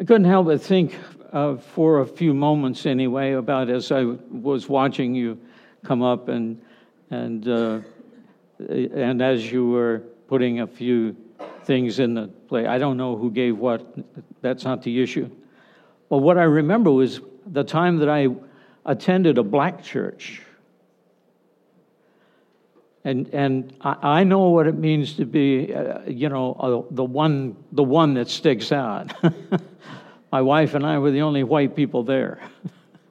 I couldn't help but think uh, for a few moments anyway about as I was watching you come up and and uh, and as you were putting a few things in the play. I don't know who gave what. That's not the issue. But what I remember was the time that I attended a black church. And, and I, I know what it means to be, uh, you know, uh, the, one, the one that sticks out. My wife and I were the only white people there.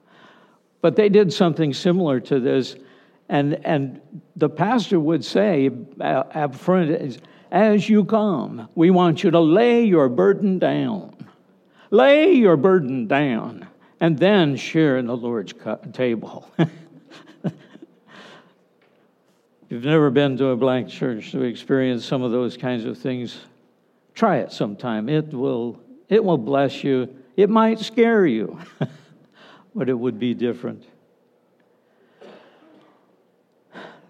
but they did something similar to this. And, and the pastor would say uh, up front, as you come, we want you to lay your burden down. Lay your burden down and then share in the Lord's table. you've never been to a black church to experience some of those kinds of things, try it sometime. It will, it will bless you. It might scare you, but it would be different.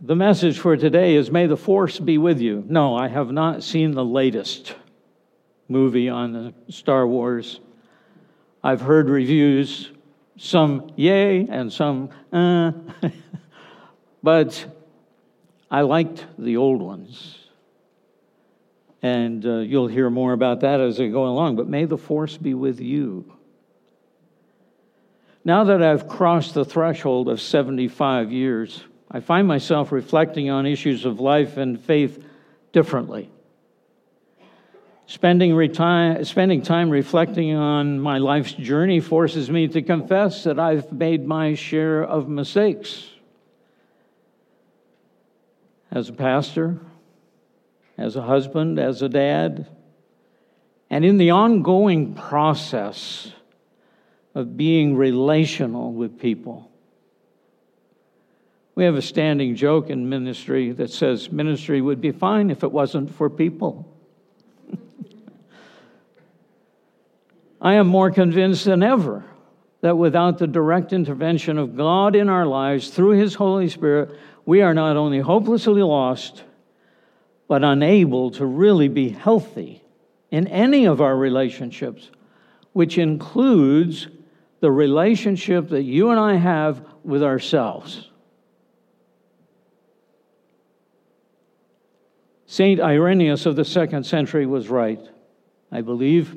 The message for today is May the Force be with you. No, I have not seen the latest movie on Star Wars. I've heard reviews, some yay and some uh. but I liked the old ones. And uh, you'll hear more about that as I go along. But may the Force be with you. Now that I've crossed the threshold of 75 years, I find myself reflecting on issues of life and faith differently. Spending, reti- spending time reflecting on my life's journey forces me to confess that I've made my share of mistakes. As a pastor, as a husband, as a dad, and in the ongoing process of being relational with people. We have a standing joke in ministry that says ministry would be fine if it wasn't for people. I am more convinced than ever that without the direct intervention of God in our lives through His Holy Spirit, we are not only hopelessly lost, but unable to really be healthy in any of our relationships, which includes the relationship that you and I have with ourselves. St. Irenaeus of the second century was right, I believe,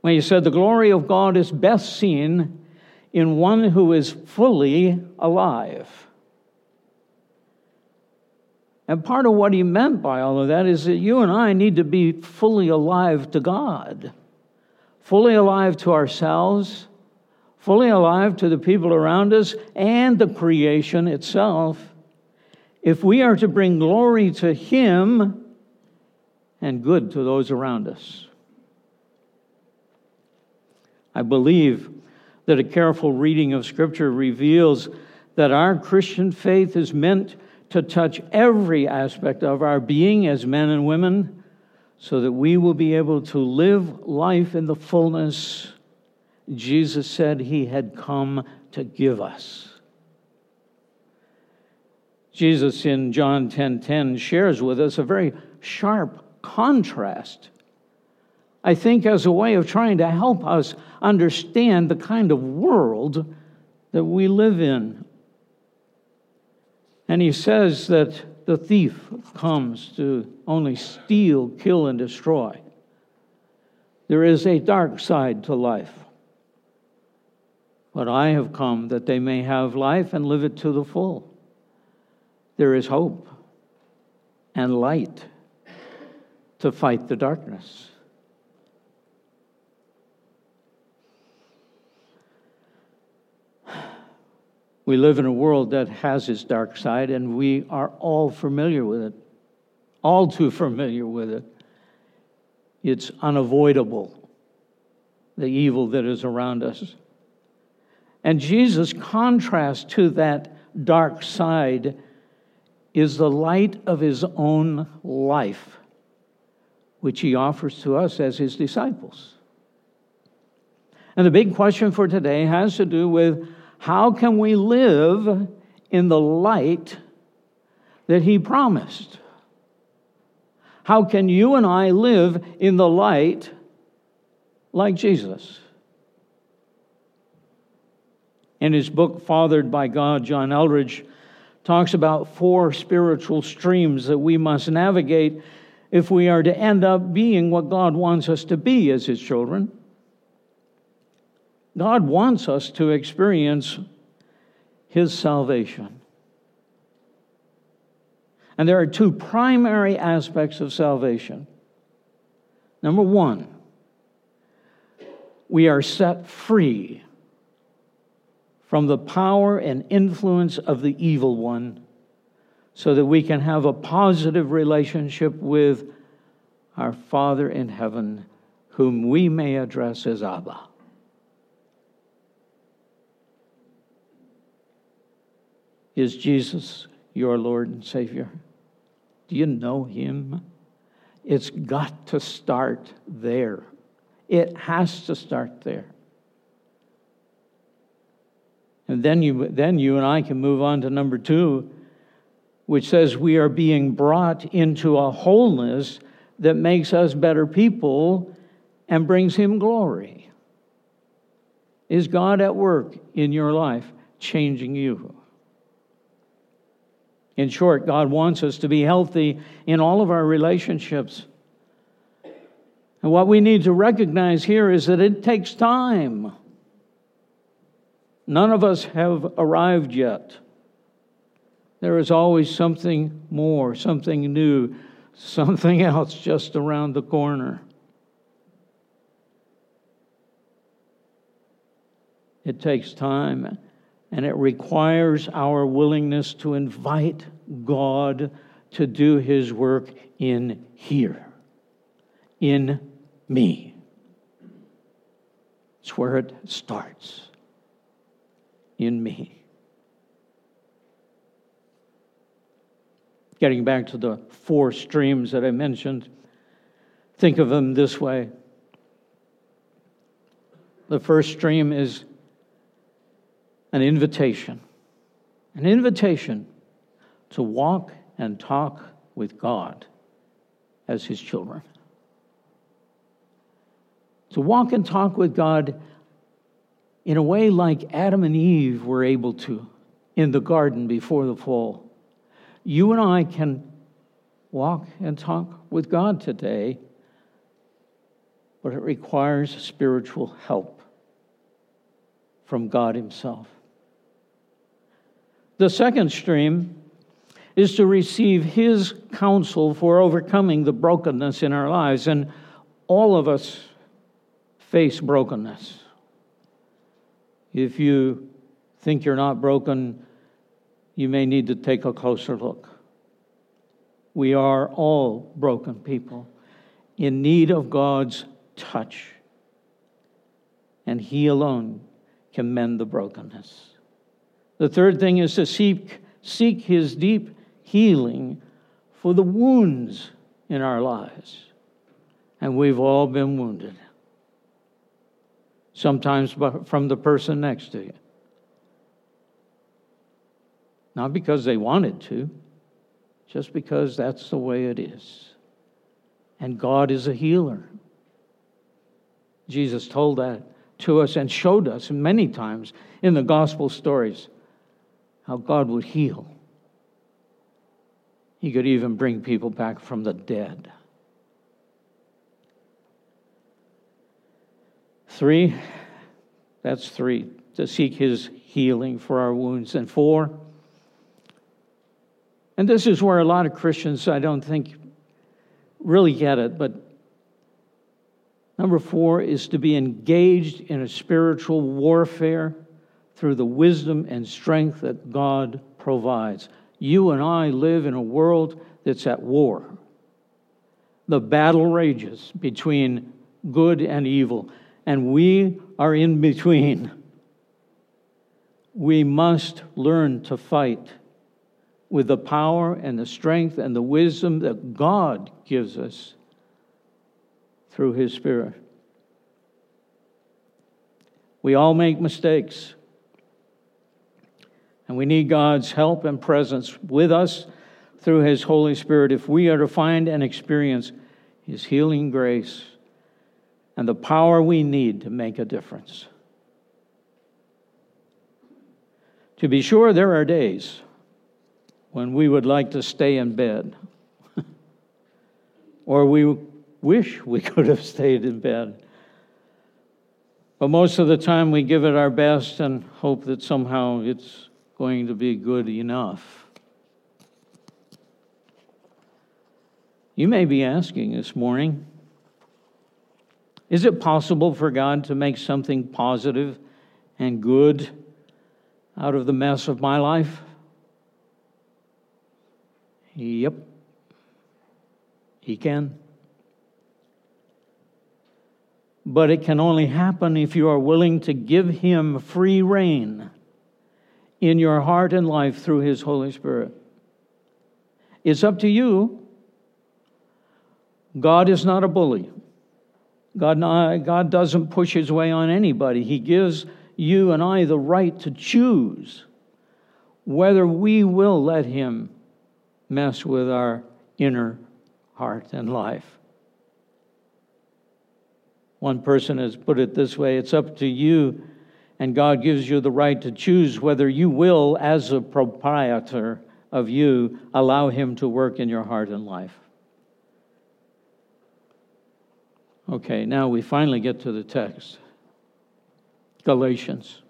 when he said, The glory of God is best seen in one who is fully alive. And part of what he meant by all of that is that you and I need to be fully alive to God, fully alive to ourselves, fully alive to the people around us and the creation itself if we are to bring glory to Him and good to those around us. I believe that a careful reading of Scripture reveals that our Christian faith is meant to touch every aspect of our being as men and women so that we will be able to live life in the fullness Jesus said He had come to give us. Jesus in John 10:10 10, 10 shares with us a very sharp contrast. I think as a way of trying to help us understand the kind of world that we live in. And he says that the thief comes to only steal, kill, and destroy. There is a dark side to life. But I have come that they may have life and live it to the full there is hope and light to fight the darkness. We live in a world that has its dark side, and we are all familiar with it, all too familiar with it. It's unavoidable, the evil that is around us. And Jesus' contrast to that dark side is the light of his own life, which he offers to us as his disciples. And the big question for today has to do with how can we live in the light that he promised? How can you and I live in the light like Jesus. In his book, Fathered by God, John Eldredge talks about four spiritual streams that we must navigate if we are to end up being what God wants us to be as his children. God wants us to experience his salvation. And there are two primary aspects of salvation. Number one, we are set free from the power and influence of the evil one so that we can have a positive relationship with our Father in heaven, whom we may address as Abba. Is Jesus your Lord and Savior? Do you know Him? It's got to start there. It has to start there. And then you, then you and I can move on to number two, which says we are being brought into a wholeness that makes us better people and brings Him glory. Is God at work in your life, changing you? In short, God wants us to be healthy in all of our relationships. And what we need to recognize here is that it takes time. None of us have arrived yet. There is always something more, something new, something else just around the corner. It takes time and it requires our willingness to invite God to do his work in here, in me. It's where it starts in me. Getting back to the four streams that I mentioned, think of them this way. The first stream is an invitation, an invitation to walk and talk with God as His children. To walk and talk with God in a way like Adam and Eve were able to in the garden before the fall. You and I can walk and talk with God today, but it requires spiritual help from God Himself. The second stream is to receive His counsel for overcoming the brokenness in our lives. And all of us face brokenness. If you think you're not broken, you may need to take a closer look. We are all broken people in need of God's touch, and He alone can mend the brokenness. The third thing is to seek, seek His deep healing for the wounds in our lives. And we've all been wounded sometimes from the person next to you. Not because they wanted to, just because that's the way it is. And God is a healer. Jesus told that to us and showed us many times in the gospel stories how God would heal. He could even bring people back from the dead. Three, that's three, to seek his healing for our wounds. And four, and this is where a lot of Christians, I don't think, really get it, but number four is to be engaged in a spiritual warfare through the wisdom and strength that God provides. You and I live in a world that's at war. The battle rages between good and evil and we are in between. We must learn to fight with the power and the strength and the wisdom that God gives us through His Spirit. We all make mistakes. And we need God's help and presence with us through His Holy Spirit if we are to find and experience His healing grace and the power we need to make a difference. To be sure, there are days when we would like to stay in bed, or we wish we could have stayed in bed. But most of the time, we give it our best and hope that somehow it's going to be good enough. You may be asking this morning is it possible for God to make something positive and good out of the mess of my life? Yep, He can. But it can only happen if you are willing to give Him free rein in your heart and life through His Holy Spirit. It's up to you. God is not a bully. God, God doesn't push his way on anybody. He gives you and I the right to choose whether we will let him mess with our inner heart and life. One person has put it this way it's up to you, and God gives you the right to choose whether you will, as a proprietor of you, allow Him to work in your heart and life. Okay, now we finally get to the text Galatians.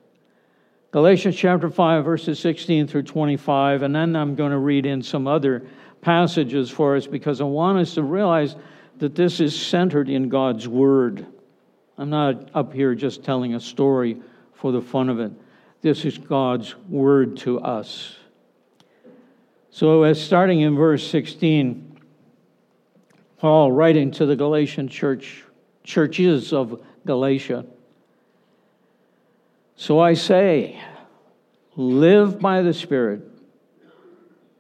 Galatians chapter 5, verses 16 through 25, and then I'm going to read in some other passages for us because I want us to realize that this is centered in God's Word. I'm not up here just telling a story for the fun of it. This is God's Word to us. So, as starting in verse 16, Paul writing to the Galatian church churches of Galatia. So I say, live by the Spirit,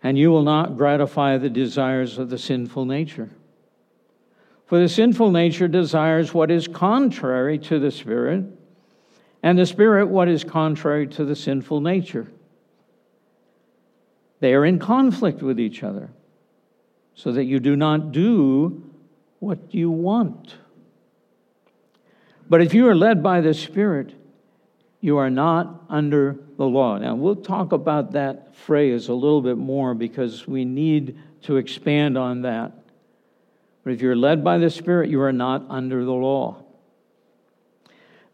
and you will not gratify the desires of the sinful nature. For the sinful nature desires what is contrary to the Spirit, and the Spirit what is contrary to the sinful nature. They are in conflict with each other, so that you do not do what you want. But if you are led by the Spirit, you are not under the law. Now, we'll talk about that phrase a little bit more because we need to expand on that. But if you're led by the Spirit, you are not under the law.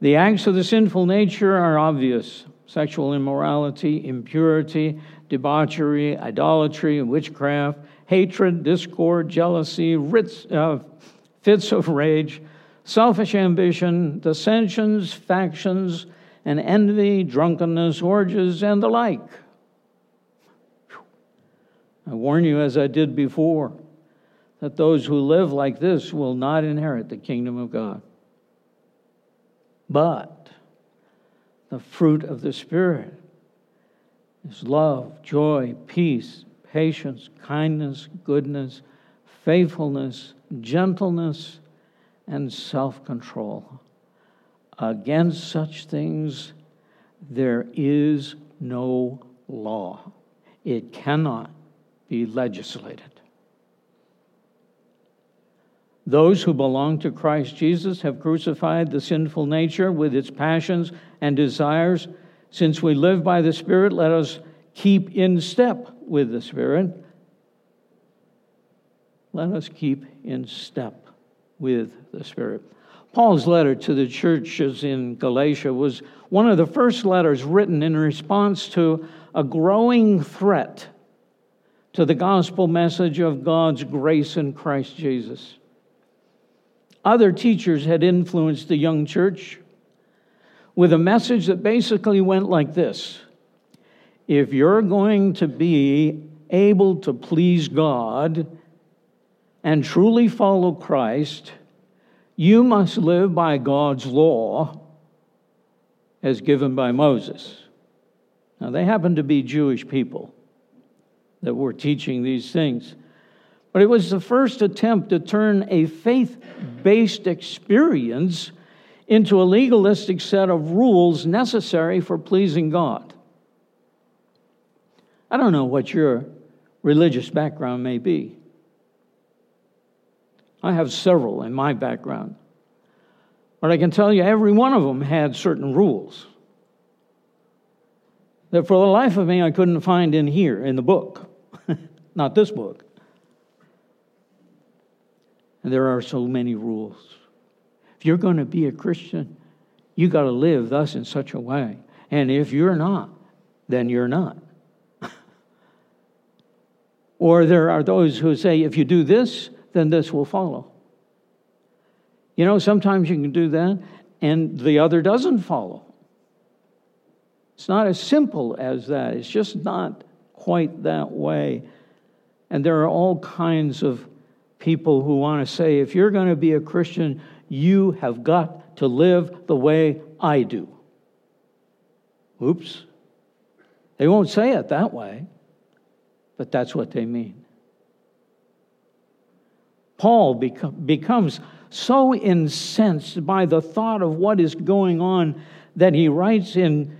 The acts of the sinful nature are obvious sexual immorality, impurity, debauchery, idolatry, witchcraft, hatred, discord, jealousy, uh, fits of rage selfish ambition, dissensions, factions, and envy, drunkenness, orgies, and the like. I warn you, as I did before, that those who live like this will not inherit the kingdom of God. But the fruit of the Spirit is love, joy, peace, patience, kindness, goodness, faithfulness, gentleness, and self control. Against such things, there is no law. It cannot be legislated. Those who belong to Christ Jesus have crucified the sinful nature with its passions and desires. Since we live by the Spirit, let us keep in step with the Spirit. Let us keep in step with the Spirit. Paul's letter to the churches in Galatia was one of the first letters written in response to a growing threat to the gospel message of God's grace in Christ Jesus. Other teachers had influenced the young church with a message that basically went like this If you're going to be able to please God, and truly follow Christ, you must live by God's law as given by Moses. Now, they happened to be Jewish people that were teaching these things. But it was the first attempt to turn a faith based experience into a legalistic set of rules necessary for pleasing God. I don't know what your religious background may be. I have several in my background. But I can tell you, every one of them had certain rules that for the life of me I couldn't find in here, in the book, not this book. And there are so many rules. If you're going to be a Christian, you got to live thus in such a way. And if you're not, then you're not. or there are those who say, if you do this, then this will follow. You know, sometimes you can do that and the other doesn't follow. It's not as simple as that. It's just not quite that way. And there are all kinds of people who want to say, if you're going to be a Christian, you have got to live the way I do. Oops. They won't say it that way, but that's what they mean. Paul becomes so incensed by the thought of what is going on that he writes in,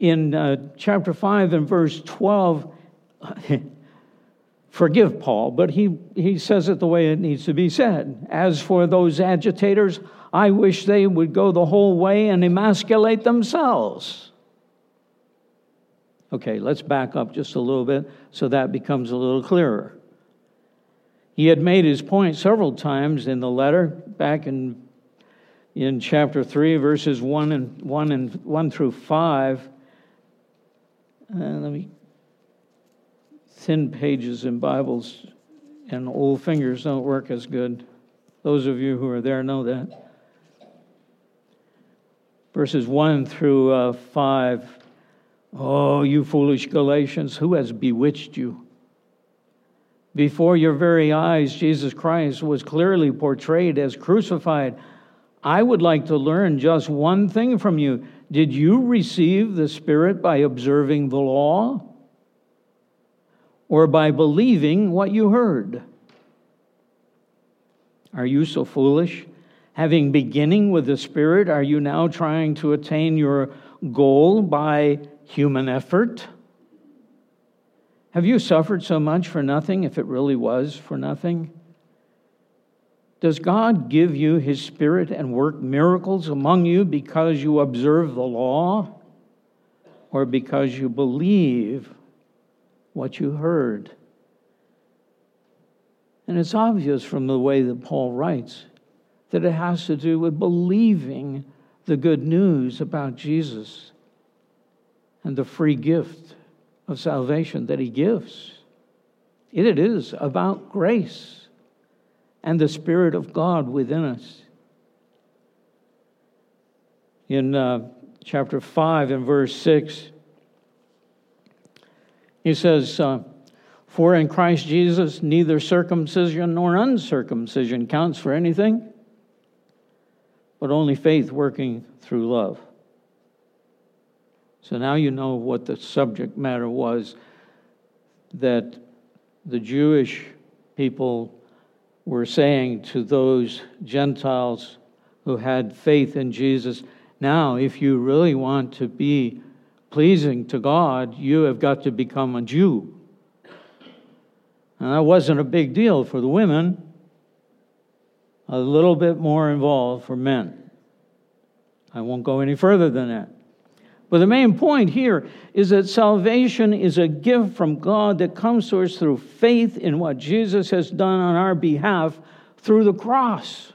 in uh, chapter 5 and verse 12 forgive Paul, but he, he says it the way it needs to be said. As for those agitators, I wish they would go the whole way and emasculate themselves. Okay, let's back up just a little bit so that becomes a little clearer. He had made his point several times in the letter back in, in chapter 3, verses 1 and 1 and 1 through 5. Uh, let me thin pages in Bibles and old fingers don't work as good. Those of you who are there know that. Verses 1 through uh, 5. Oh, you foolish Galatians, who has bewitched you? Before your very eyes, Jesus Christ was clearly portrayed as crucified. I would like to learn just one thing from you. Did you receive the Spirit by observing the law or by believing what you heard? Are you so foolish? Having beginning with the Spirit, are you now trying to attain your goal by human effort? Have you suffered so much for nothing if it really was for nothing? Does God give you His Spirit and work miracles among you because you observe the law or because you believe what you heard? And it's obvious from the way that Paul writes that it has to do with believing the good news about Jesus and the free gift of salvation that he gives. It is about grace and the Spirit of God within us. In uh, chapter 5 and verse 6, he says, uh, For in Christ Jesus neither circumcision nor uncircumcision counts for anything, but only faith working through love. So now you know what the subject matter was that the Jewish people were saying to those Gentiles who had faith in Jesus. Now, if you really want to be pleasing to God, you have got to become a Jew. And that wasn't a big deal for the women, a little bit more involved for men. I won't go any further than that. But the main point here is that salvation is a gift from God that comes to us through faith in what Jesus has done on our behalf through the cross.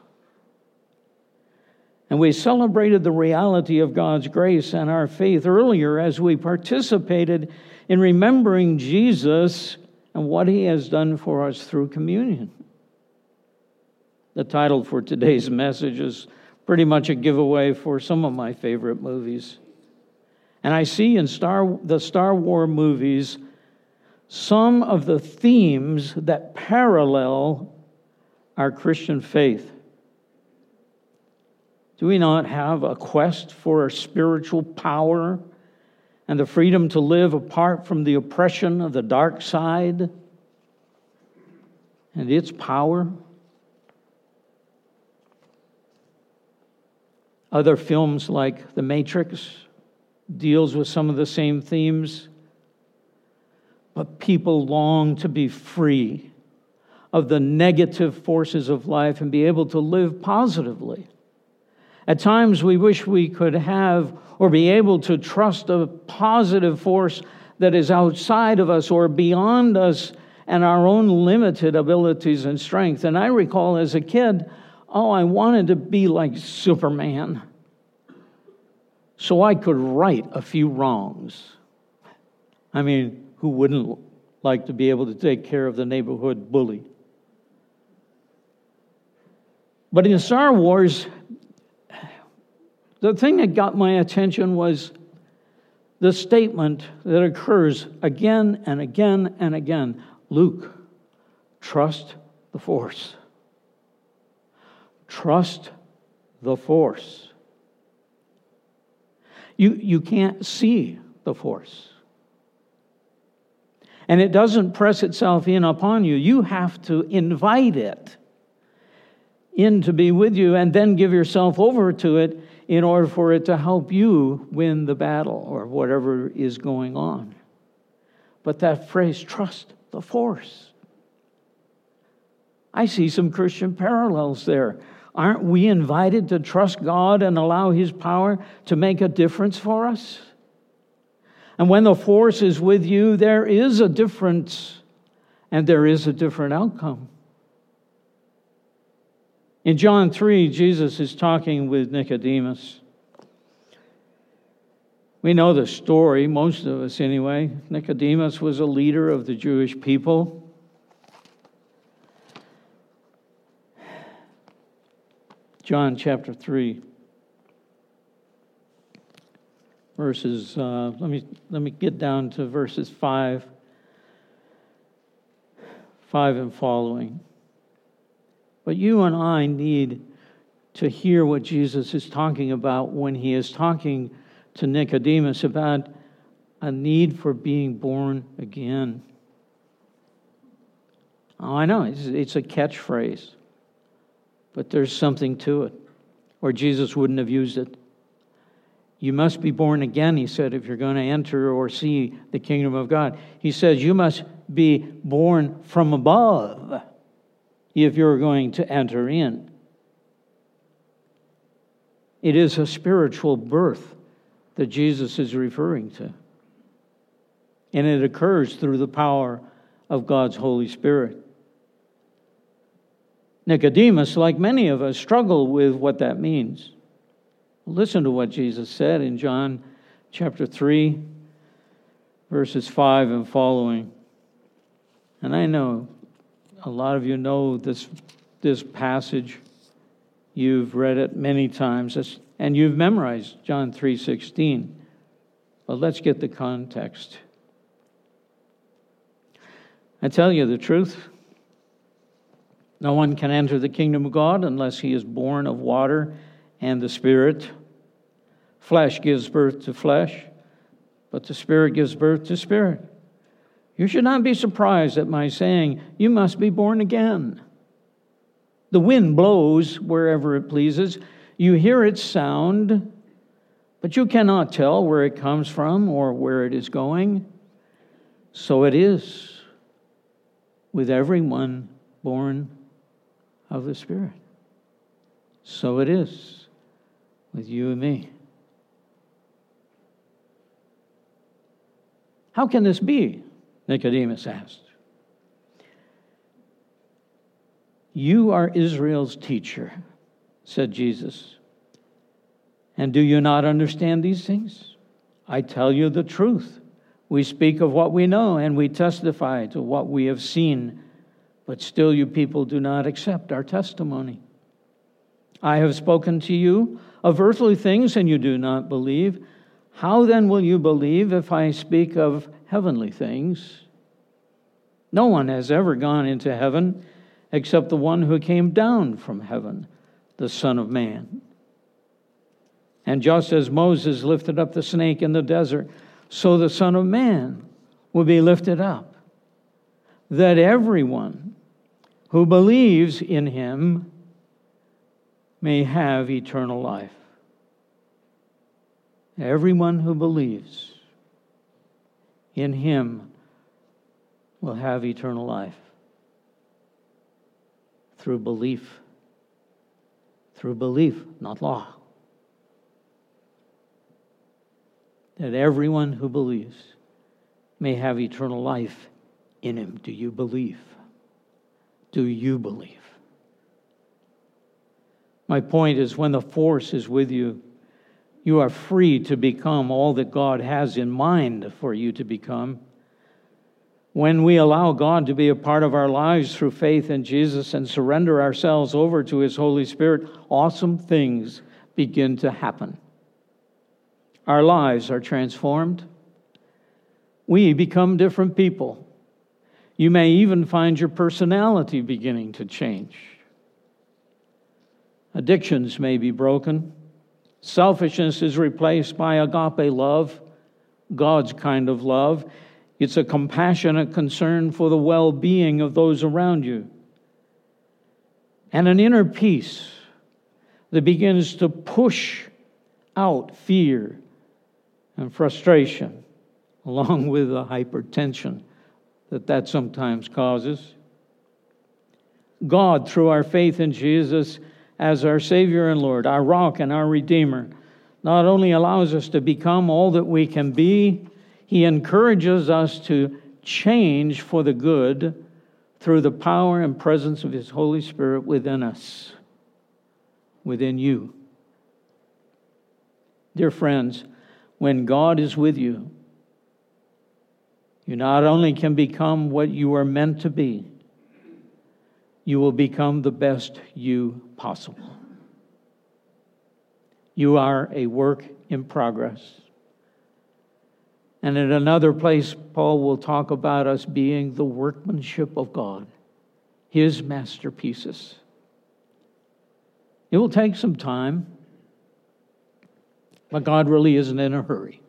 And we celebrated the reality of God's grace and our faith earlier as we participated in remembering Jesus and what he has done for us through communion. The title for today's message is pretty much a giveaway for some of my favorite movies. And I see in Star, the Star Wars movies some of the themes that parallel our Christian faith. Do we not have a quest for spiritual power and the freedom to live apart from the oppression of the dark side and its power? Other films like The Matrix deals with some of the same themes. But people long to be free of the negative forces of life and be able to live positively. At times, we wish we could have or be able to trust a positive force that is outside of us or beyond us and our own limited abilities and strength. And I recall as a kid, oh, I wanted to be like Superman so I could right a few wrongs. I mean, who wouldn't like to be able to take care of the neighborhood bully? But in Star Wars, the thing that got my attention was the statement that occurs again and again and again Luke, trust the force. Trust the force. You, you can't see the force. And it doesn't press itself in upon you. You have to invite it in to be with you and then give yourself over to it in order for it to help you win the battle or whatever is going on. But that phrase, trust the force. I see some Christian parallels there. Aren't we invited to trust God and allow His power to make a difference for us? And when the force is with you, there is a difference and there is a different outcome. In John 3, Jesus is talking with Nicodemus. We know the story, most of us anyway. Nicodemus was a leader of the Jewish people. John chapter 3, verses, uh, let, me, let me get down to verses 5, 5 and following. But you and I need to hear what Jesus is talking about when he is talking to Nicodemus about a need for being born again. Oh, I know, it's, it's a catchphrase, but there's something to it, or Jesus wouldn't have used it. You must be born again, he said, if you're going to enter or see the kingdom of God. He says, You must be born from above if you're going to enter in. It is a spiritual birth that Jesus is referring to. And it occurs through the power of God's Holy Spirit. Nicodemus, like many of us, struggle with what that means. Listen to what Jesus said in John chapter 3, verses 5 and following. And I know a lot of you know this, this passage. You've read it many times, and you've memorized John 3.16. But let's get the context. I tell you the truth. No one can enter the kingdom of God unless he is born of water and the Spirit. Flesh gives birth to flesh, but the Spirit gives birth to spirit. You should not be surprised at my saying, You must be born again. The wind blows wherever it pleases. You hear its sound, but you cannot tell where it comes from or where it is going. So it is with everyone born of the Spirit. So it is with you and me. How can this be? Nicodemus asked. You are Israel's teacher, said Jesus. And do you not understand these things? I tell you the truth. We speak of what we know and we testify to what we have seen, but still you people do not accept our testimony. I have spoken to you of earthly things and you do not believe. How then will you believe if I speak of heavenly things? No one has ever gone into heaven except the one who came down from heaven, the Son of Man. And just as Moses lifted up the snake in the desert, so the Son of Man will be lifted up, that everyone who believes in him may have eternal life. Everyone who believes in him will have eternal life through belief. Through belief, not law. That everyone who believes may have eternal life in him. Do you believe? Do you believe? My point is when the force is with you, you are free to become all that God has in mind for you to become. When we allow God to be a part of our lives through faith in Jesus and surrender ourselves over to His Holy Spirit, awesome things begin to happen. Our lives are transformed. We become different people. You may even find your personality beginning to change. Addictions may be broken. Selfishness is replaced by agape love, God's kind of love. It's a compassionate concern for the well being of those around you. And an inner peace that begins to push out fear and frustration, along with the hypertension that that sometimes causes. God, through our faith in Jesus, as our Savior and Lord, our rock and our Redeemer, not only allows us to become all that we can be, He encourages us to change for the good through the power and presence of His Holy Spirit within us, within you. Dear friends, when God is with you, you not only can become what you are meant to be, you will become the best you possible. You are a work in progress. And in another place, Paul will talk about us being the workmanship of God, his masterpieces. It will take some time, but God really isn't in a hurry.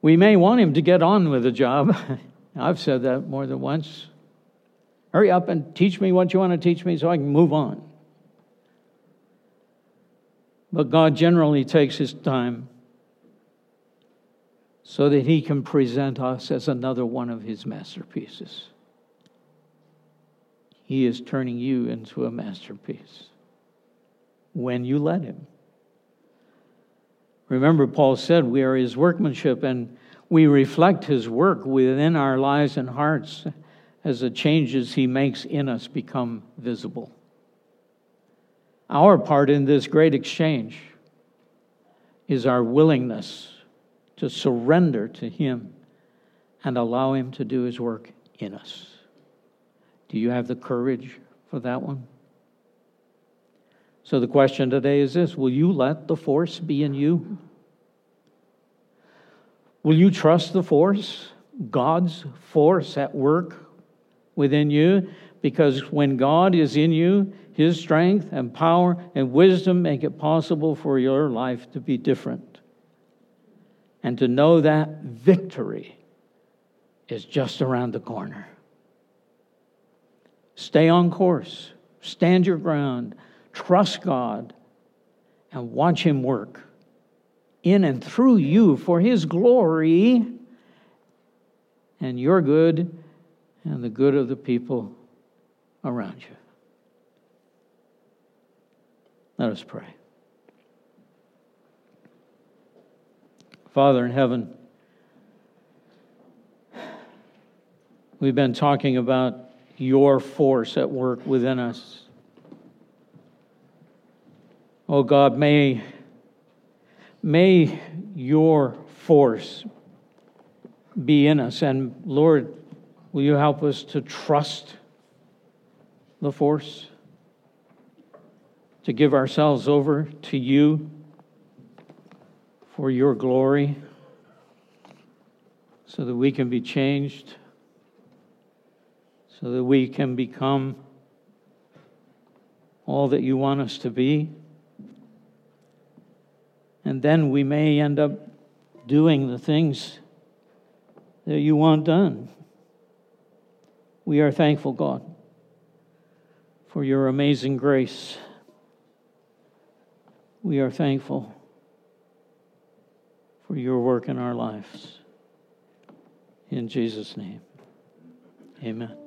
We may want him to get on with the job. I've said that more than once. Hurry up and teach me what you want to teach me so I can move on. But God generally takes his time so that he can present us as another one of his masterpieces. He is turning you into a masterpiece when you let him. Remember, Paul said we are his workmanship and we reflect his work within our lives and hearts as the changes he makes in us become visible. Our part in this great exchange is our willingness to surrender to him and allow him to do his work in us. Do you have the courage for that one? So the question today is this Will you let the force be in you? Will you trust the force, God's force at work within you because when God is in you, his strength and power and wisdom make it possible for your life to be different. And to know that victory is just around the corner. Stay on course, stand your ground, trust God, and watch Him work in and through you for His glory and your good and the good of the people around you. Let us pray. Father in heaven, we've been talking about your force at work within us. Oh God, may, may your force be in us. And Lord, Will you help us to trust the force? To give ourselves over to you for your glory so that we can be changed, so that we can become all that you want us to be. And then we may end up doing the things that you want done. We are thankful, God, for your amazing grace. We are thankful for your work in our lives. In Jesus' name, amen.